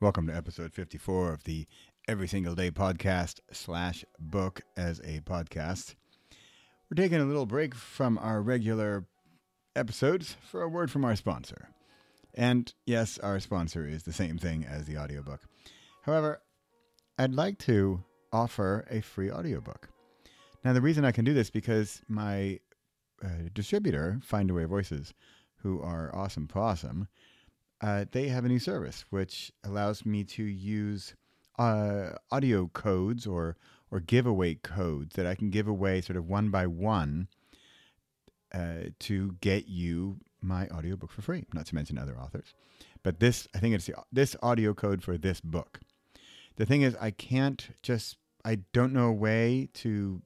Welcome to episode 54 of the Every Single Day podcast slash book as a podcast. We're taking a little break from our regular episodes for a word from our sponsor. And yes, our sponsor is the same thing as the audiobook. However, I'd like to offer a free audiobook. Now, the reason I can do this because my uh, distributor, Findaway Voices, who are awesome possum, uh, they have a new service which allows me to use uh, audio codes or or giveaway codes that I can give away sort of one by one uh, to get you my audiobook for free. Not to mention other authors, but this I think it's the, this audio code for this book. The thing is, I can't just I don't know a way to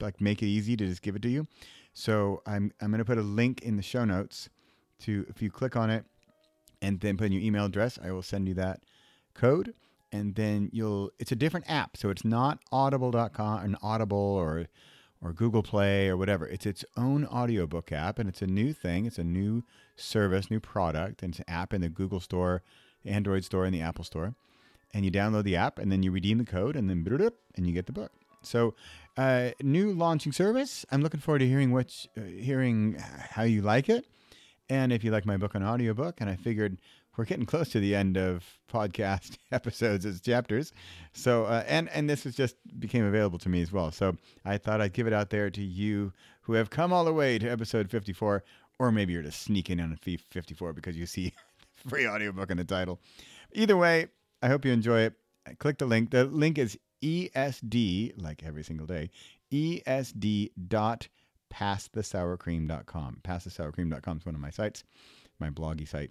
like make it easy to just give it to you. So I'm I'm going to put a link in the show notes to if you click on it and then put in your email address, I will send you that code and then you'll it's a different app. So it's not audible.com an Audible or or Google Play or whatever. It's its own audiobook app and it's a new thing. It's a new service, new product, and it's an app in the Google Store, the Android Store, and the Apple Store. And you download the app and then you redeem the code and then and you get the book. So, uh, new launching service. I'm looking forward to hearing what, uh, hearing how you like it, and if you like my book on audiobook. And I figured we're getting close to the end of podcast episodes as chapters. So, uh, and and this is just became available to me as well. So I thought I'd give it out there to you who have come all the way to episode 54, or maybe you're just sneaking on a 54 because you see free audiobook in the title. Either way, I hope you enjoy it. Click the link. The link is ESD, like every single day, ESD dot passthesourcream.com. Passthesourcream.com is one of my sites, my bloggy site.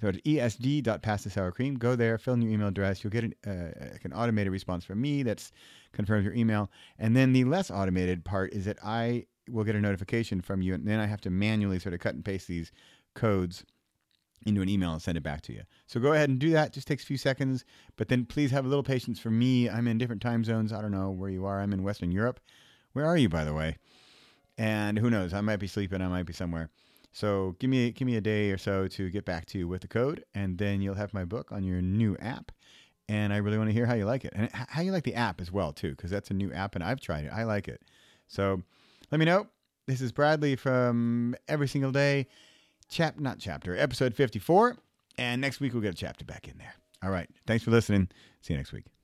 So it's esd.passthesourcream. Go there, fill in your email address. You'll get an, uh, an automated response from me that confirms your email. And then the less automated part is that I will get a notification from you, and then I have to manually sort of cut and paste these codes into an email and send it back to you. So go ahead and do that. Just takes a few seconds, but then please have a little patience for me. I'm in different time zones. I don't know where you are. I'm in Western Europe. Where are you, by the way? And who knows? I might be sleeping. I might be somewhere. So give me give me a day or so to get back to you with the code, and then you'll have my book on your new app. And I really want to hear how you like it and how you like the app as well too, because that's a new app and I've tried it. I like it. So let me know. This is Bradley from Every Single Day, chap not chapter episode fifty four, and next week we'll get a chapter back in there. All right. Thanks for listening. See you next week.